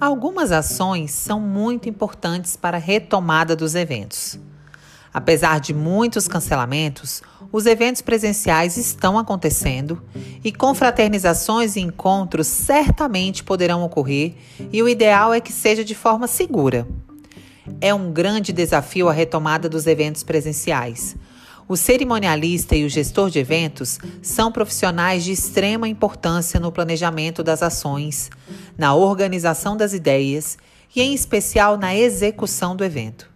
Algumas ações são muito importantes para a retomada dos eventos. Apesar de muitos cancelamentos, os eventos presenciais estão acontecendo e confraternizações e encontros certamente poderão ocorrer, e o ideal é que seja de forma segura. É um grande desafio a retomada dos eventos presenciais. O cerimonialista e o gestor de eventos são profissionais de extrema importância no planejamento das ações, na organização das ideias e, em especial, na execução do evento.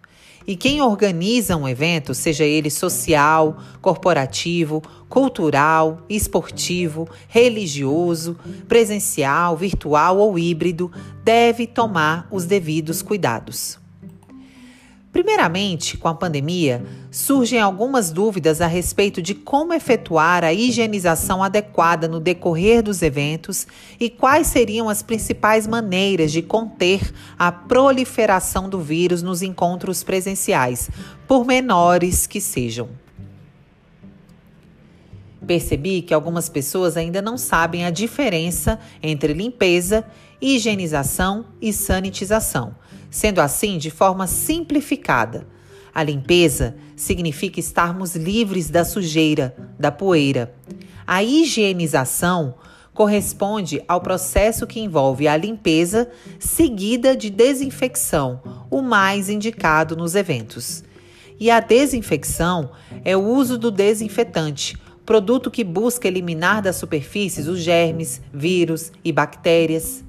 E quem organiza um evento, seja ele social, corporativo, cultural, esportivo, religioso, presencial, virtual ou híbrido, deve tomar os devidos cuidados. Primeiramente, com a pandemia, surgem algumas dúvidas a respeito de como efetuar a higienização adequada no decorrer dos eventos e quais seriam as principais maneiras de conter a proliferação do vírus nos encontros presenciais, por menores que sejam. Percebi que algumas pessoas ainda não sabem a diferença entre limpeza, higienização e sanitização Sendo assim, de forma simplificada, a limpeza significa estarmos livres da sujeira, da poeira. A higienização corresponde ao processo que envolve a limpeza seguida de desinfecção, o mais indicado nos eventos. E a desinfecção é o uso do desinfetante, produto que busca eliminar das superfícies os germes, vírus e bactérias.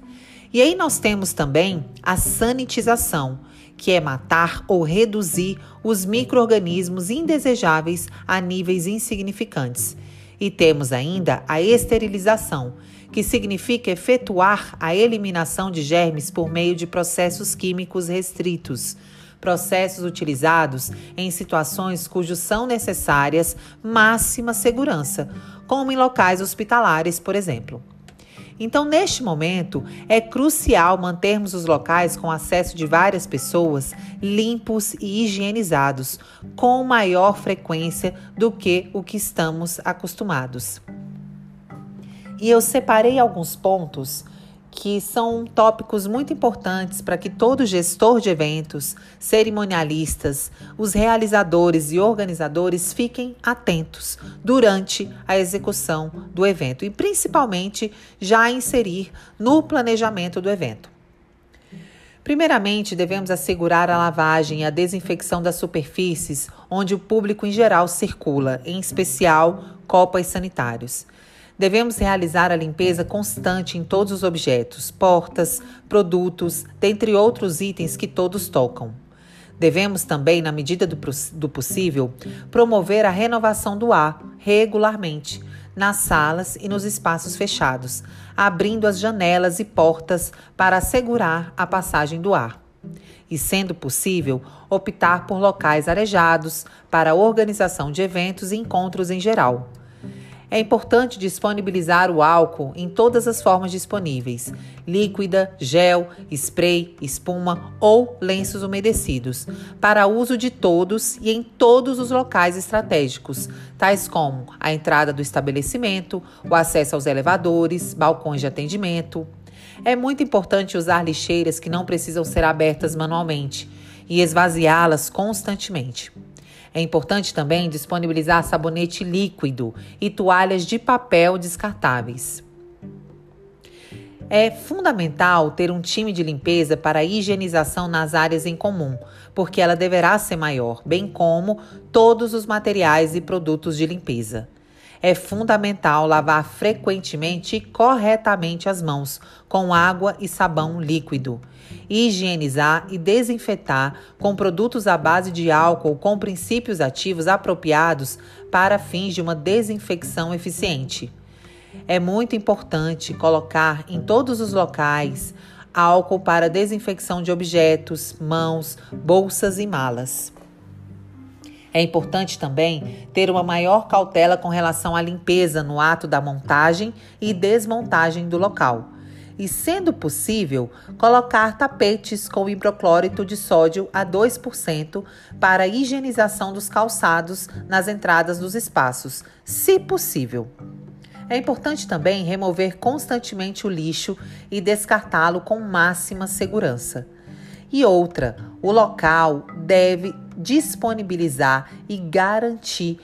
E aí nós temos também a sanitização, que é matar ou reduzir os micro-organismos indesejáveis a níveis insignificantes. E temos ainda a esterilização, que significa efetuar a eliminação de germes por meio de processos químicos restritos. Processos utilizados em situações cujos são necessárias máxima segurança, como em locais hospitalares, por exemplo. Então, neste momento, é crucial mantermos os locais com acesso de várias pessoas limpos e higienizados com maior frequência do que o que estamos acostumados. E eu separei alguns pontos que são tópicos muito importantes para que todo gestor de eventos, cerimonialistas, os realizadores e organizadores fiquem atentos durante a execução do evento e principalmente já inserir no planejamento do evento. Primeiramente, devemos assegurar a lavagem e a desinfecção das superfícies onde o público em geral circula, em especial copas sanitários. Devemos realizar a limpeza constante em todos os objetos, portas, produtos, dentre outros itens que todos tocam. Devemos também, na medida do, do possível, promover a renovação do ar regularmente nas salas e nos espaços fechados, abrindo as janelas e portas para assegurar a passagem do ar. E, sendo possível, optar por locais arejados para a organização de eventos e encontros em geral. É importante disponibilizar o álcool em todas as formas disponíveis: líquida, gel, spray, espuma ou lenços umedecidos, para uso de todos e em todos os locais estratégicos, tais como a entrada do estabelecimento, o acesso aos elevadores, balcões de atendimento. É muito importante usar lixeiras que não precisam ser abertas manualmente e esvaziá-las constantemente. É importante também disponibilizar sabonete líquido e toalhas de papel descartáveis. É fundamental ter um time de limpeza para higienização nas áreas em comum, porque ela deverá ser maior, bem como todos os materiais e produtos de limpeza. É fundamental lavar frequentemente e corretamente as mãos com água e sabão líquido higienizar e desinfetar com produtos à base de álcool com princípios ativos apropriados para fins de uma desinfecção eficiente. É muito importante colocar em todos os locais álcool para desinfecção de objetos, mãos, bolsas e malas. É importante também ter uma maior cautela com relação à limpeza no ato da montagem e desmontagem do local e, sendo possível, colocar tapetes com hidroclórito de sódio a 2% para higienização dos calçados nas entradas dos espaços, se possível. É importante também remover constantemente o lixo e descartá-lo com máxima segurança. E outra, o local deve disponibilizar e garantir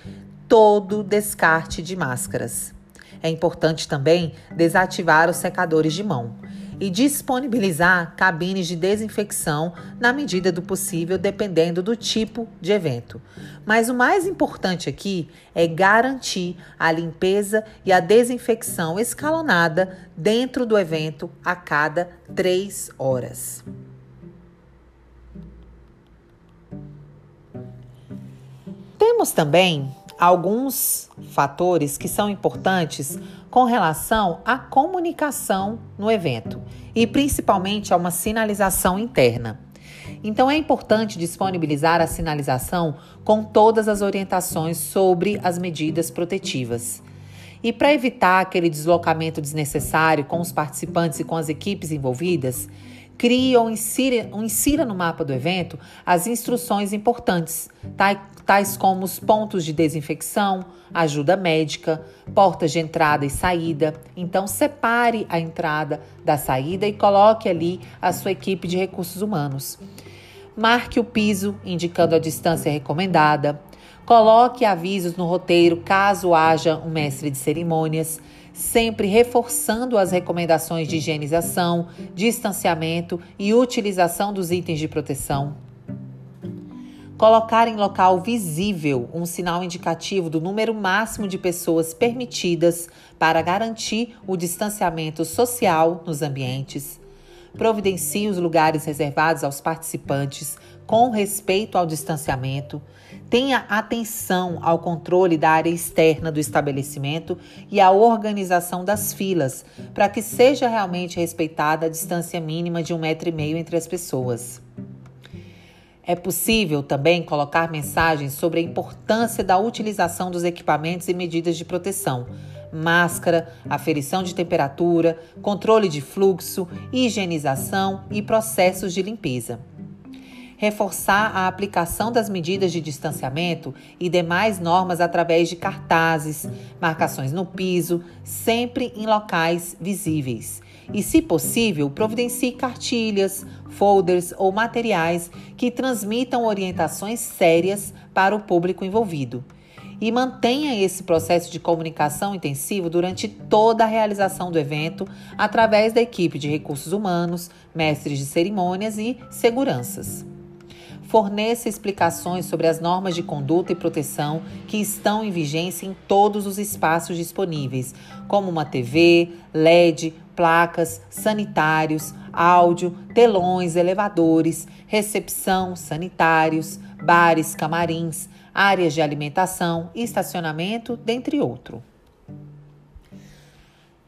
todo descarte de máscaras. É importante também desativar os secadores de mão e disponibilizar cabines de desinfecção na medida do possível, dependendo do tipo de evento. Mas o mais importante aqui é garantir a limpeza e a desinfecção escalonada dentro do evento a cada três horas. Temos também alguns fatores que são importantes com relação à comunicação no evento e principalmente a uma sinalização interna. Então é importante disponibilizar a sinalização com todas as orientações sobre as medidas protetivas. E para evitar aquele deslocamento desnecessário com os participantes e com as equipes envolvidas, crie ou insira, ou insira no mapa do evento as instruções importantes, tais como os pontos de desinfecção, ajuda médica, portas de entrada e saída. Então, separe a entrada da saída e coloque ali a sua equipe de recursos humanos. Marque o piso, indicando a distância recomendada. Coloque avisos no roteiro caso haja um mestre de cerimônias sempre reforçando as recomendações de higienização, distanciamento e utilização dos itens de proteção. Colocar em local visível um sinal indicativo do número máximo de pessoas permitidas para garantir o distanciamento social nos ambientes. Providencie os lugares reservados aos participantes com respeito ao distanciamento Tenha atenção ao controle da área externa do estabelecimento e à organização das filas, para que seja realmente respeitada a distância mínima de um metro e meio entre as pessoas. É possível também colocar mensagens sobre a importância da utilização dos equipamentos e medidas de proteção, máscara, aferição de temperatura, controle de fluxo, higienização e processos de limpeza reforçar a aplicação das medidas de distanciamento e demais normas através de cartazes, marcações no piso, sempre em locais visíveis. E, se possível, providencie cartilhas, folders ou materiais que transmitam orientações sérias para o público envolvido e mantenha esse processo de comunicação intensivo durante toda a realização do evento através da equipe de recursos humanos, mestres de cerimônias e seguranças forneça explicações sobre as normas de conduta e proteção que estão em vigência em todos os espaços disponíveis, como uma TV, LED, placas, sanitários, áudio, telões, elevadores, recepção, sanitários, bares, camarins, áreas de alimentação e estacionamento, dentre outros.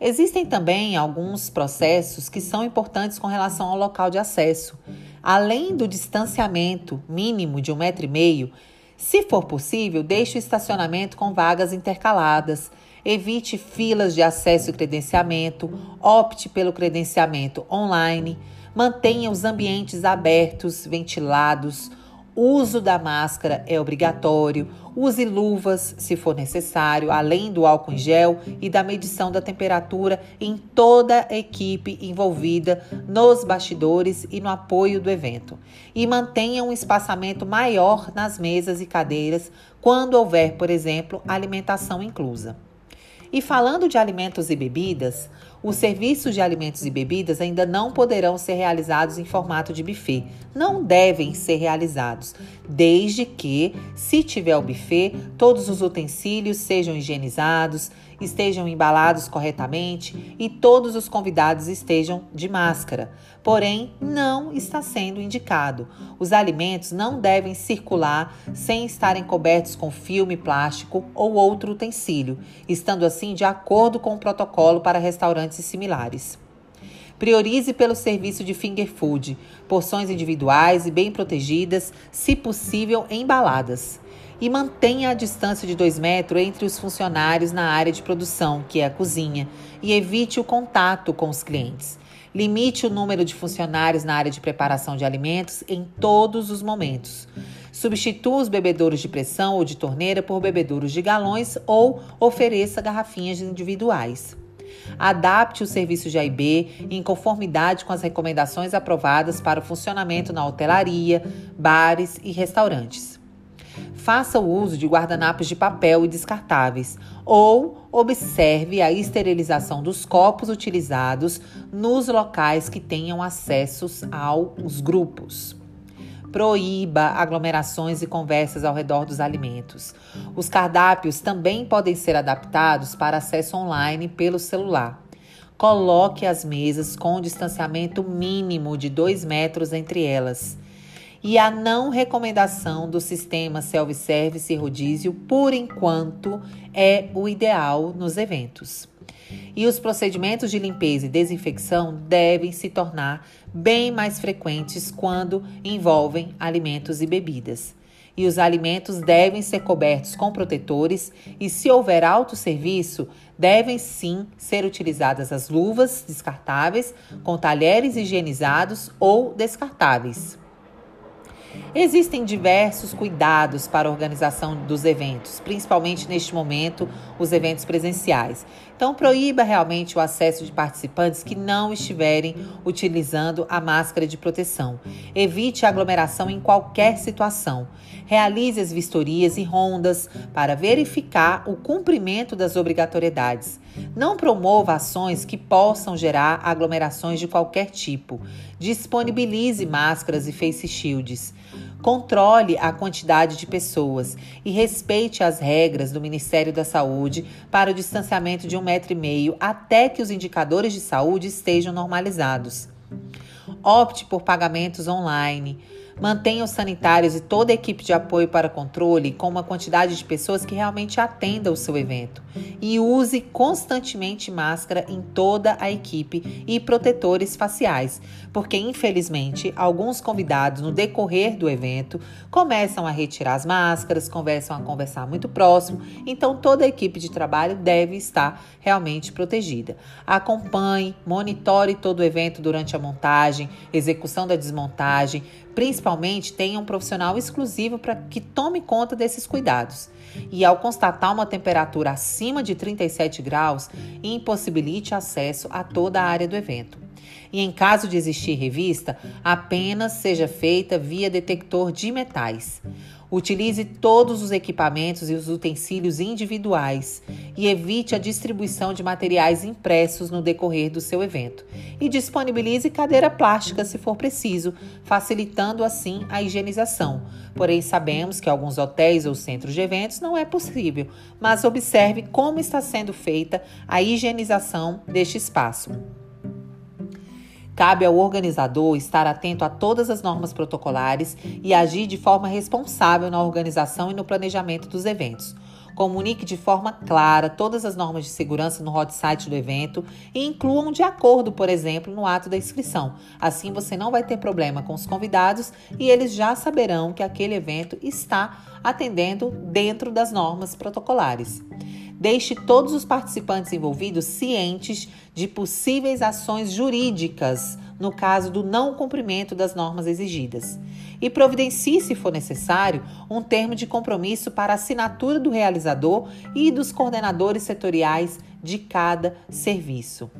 Existem também alguns processos que são importantes com relação ao local de acesso. Além do distanciamento mínimo de um metro e meio, se for possível, deixe o estacionamento com vagas intercaladas. Evite filas de acesso e credenciamento. Opte pelo credenciamento online. Mantenha os ambientes abertos, ventilados uso da máscara é obrigatório. Use luvas se for necessário, além do álcool em gel e da medição da temperatura em toda a equipe envolvida nos bastidores e no apoio do evento. E mantenha um espaçamento maior nas mesas e cadeiras quando houver, por exemplo, alimentação inclusa. E falando de alimentos e bebidas, os serviços de alimentos e bebidas ainda não poderão ser realizados em formato de buffet. Não devem ser realizados, desde que, se tiver o buffet, todos os utensílios sejam higienizados, estejam embalados corretamente e todos os convidados estejam de máscara. Porém, não está sendo indicado. Os alimentos não devem circular sem estarem cobertos com filme plástico ou outro utensílio, estando assim de acordo com o protocolo para restaurantes similares. Priorize pelo serviço de finger food, porções individuais e bem protegidas, se possível embaladas e mantenha a distância de 2 metros entre os funcionários na área de produção, que é a cozinha, e evite o contato com os clientes. Limite o número de funcionários na área de preparação de alimentos em todos os momentos. Substitua os bebedouros de pressão ou de torneira por bebedouros de galões ou ofereça garrafinhas individuais. Adapte o serviço de AIB em conformidade com as recomendações aprovadas para o funcionamento na hotelaria, bares e restaurantes. Faça o uso de guardanapos de papel e descartáveis ou observe a esterilização dos copos utilizados nos locais que tenham acessos aos grupos. Proíba aglomerações e conversas ao redor dos alimentos. Os cardápios também podem ser adaptados para acesso online pelo celular. Coloque as mesas com distanciamento mínimo de 2 metros entre elas e a não recomendação do sistema self-service e rodízio, por enquanto, é o ideal nos eventos. E os procedimentos de limpeza e desinfecção devem se tornar bem mais frequentes quando envolvem alimentos e bebidas. E os alimentos devem ser cobertos com protetores e, se houver autosserviço, devem sim ser utilizadas as luvas descartáveis com talheres higienizados ou descartáveis. Existem diversos cuidados para a organização dos eventos, principalmente neste momento, os eventos presenciais. Então, proíba realmente o acesso de participantes que não estiverem utilizando a máscara de proteção. Evite aglomeração em qualquer situação. Realize as vistorias e rondas para verificar o cumprimento das obrigatoriedades. Não promova ações que possam gerar aglomerações de qualquer tipo. Disponibilize máscaras e face shields. Controle a quantidade de pessoas e respeite as regras do Ministério da Saúde para o distanciamento de um metro e meio até que os indicadores de saúde estejam normalizados. Opte por pagamentos online. Mantenha os sanitários e toda a equipe de apoio para controle com uma quantidade de pessoas que realmente atenda o seu evento. E use constantemente máscara em toda a equipe e protetores faciais, porque infelizmente alguns convidados no decorrer do evento começam a retirar as máscaras, começam a conversar muito próximo, então toda a equipe de trabalho deve estar realmente protegida. Acompanhe, monitore todo o evento durante a montagem, execução da desmontagem, Principalmente, tenha um profissional exclusivo para que tome conta desses cuidados. E ao constatar uma temperatura acima de 37 graus, impossibilite acesso a toda a área do evento. E em caso de existir revista, apenas seja feita via detector de metais. Utilize todos os equipamentos e os utensílios individuais e evite a distribuição de materiais impressos no decorrer do seu evento. E disponibilize cadeira plástica se for preciso, facilitando assim a higienização. Porém, sabemos que alguns hotéis ou centros de eventos não é possível, mas observe como está sendo feita a higienização deste espaço. Cabe ao organizador estar atento a todas as normas protocolares e agir de forma responsável na organização e no planejamento dos eventos. Comunique de forma clara todas as normas de segurança no hot site do evento e incluam de acordo, por exemplo, no ato da inscrição. Assim você não vai ter problema com os convidados e eles já saberão que aquele evento está atendendo dentro das normas protocolares. Deixe todos os participantes envolvidos cientes de possíveis ações jurídicas no caso do não cumprimento das normas exigidas. E providencie, se for necessário, um termo de compromisso para assinatura do realizador e dos coordenadores setoriais de cada serviço.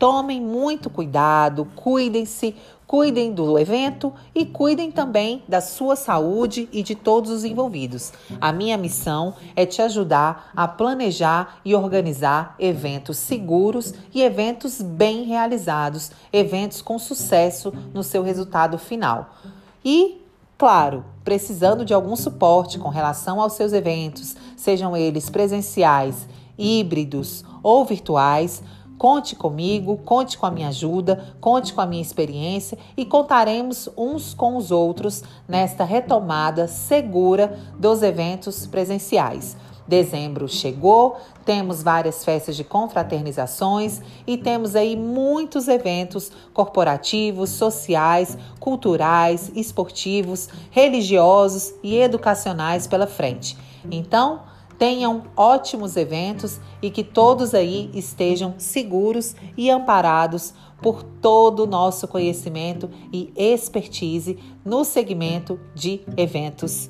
Tomem muito cuidado, cuidem-se, cuidem do evento e cuidem também da sua saúde e de todos os envolvidos. A minha missão é te ajudar a planejar e organizar eventos seguros e eventos bem realizados, eventos com sucesso no seu resultado final. E Claro, precisando de algum suporte com relação aos seus eventos, sejam eles presenciais, híbridos ou virtuais, Conte comigo, conte com a minha ajuda, conte com a minha experiência e contaremos uns com os outros nesta retomada segura dos eventos presenciais. Dezembro chegou, temos várias festas de confraternizações e temos aí muitos eventos corporativos, sociais, culturais, esportivos, religiosos e educacionais pela frente. Então, tenham ótimos eventos e que todos aí estejam seguros e amparados por todo o nosso conhecimento e expertise no segmento de eventos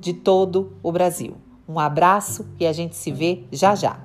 de todo o Brasil. Um abraço e a gente se vê já já.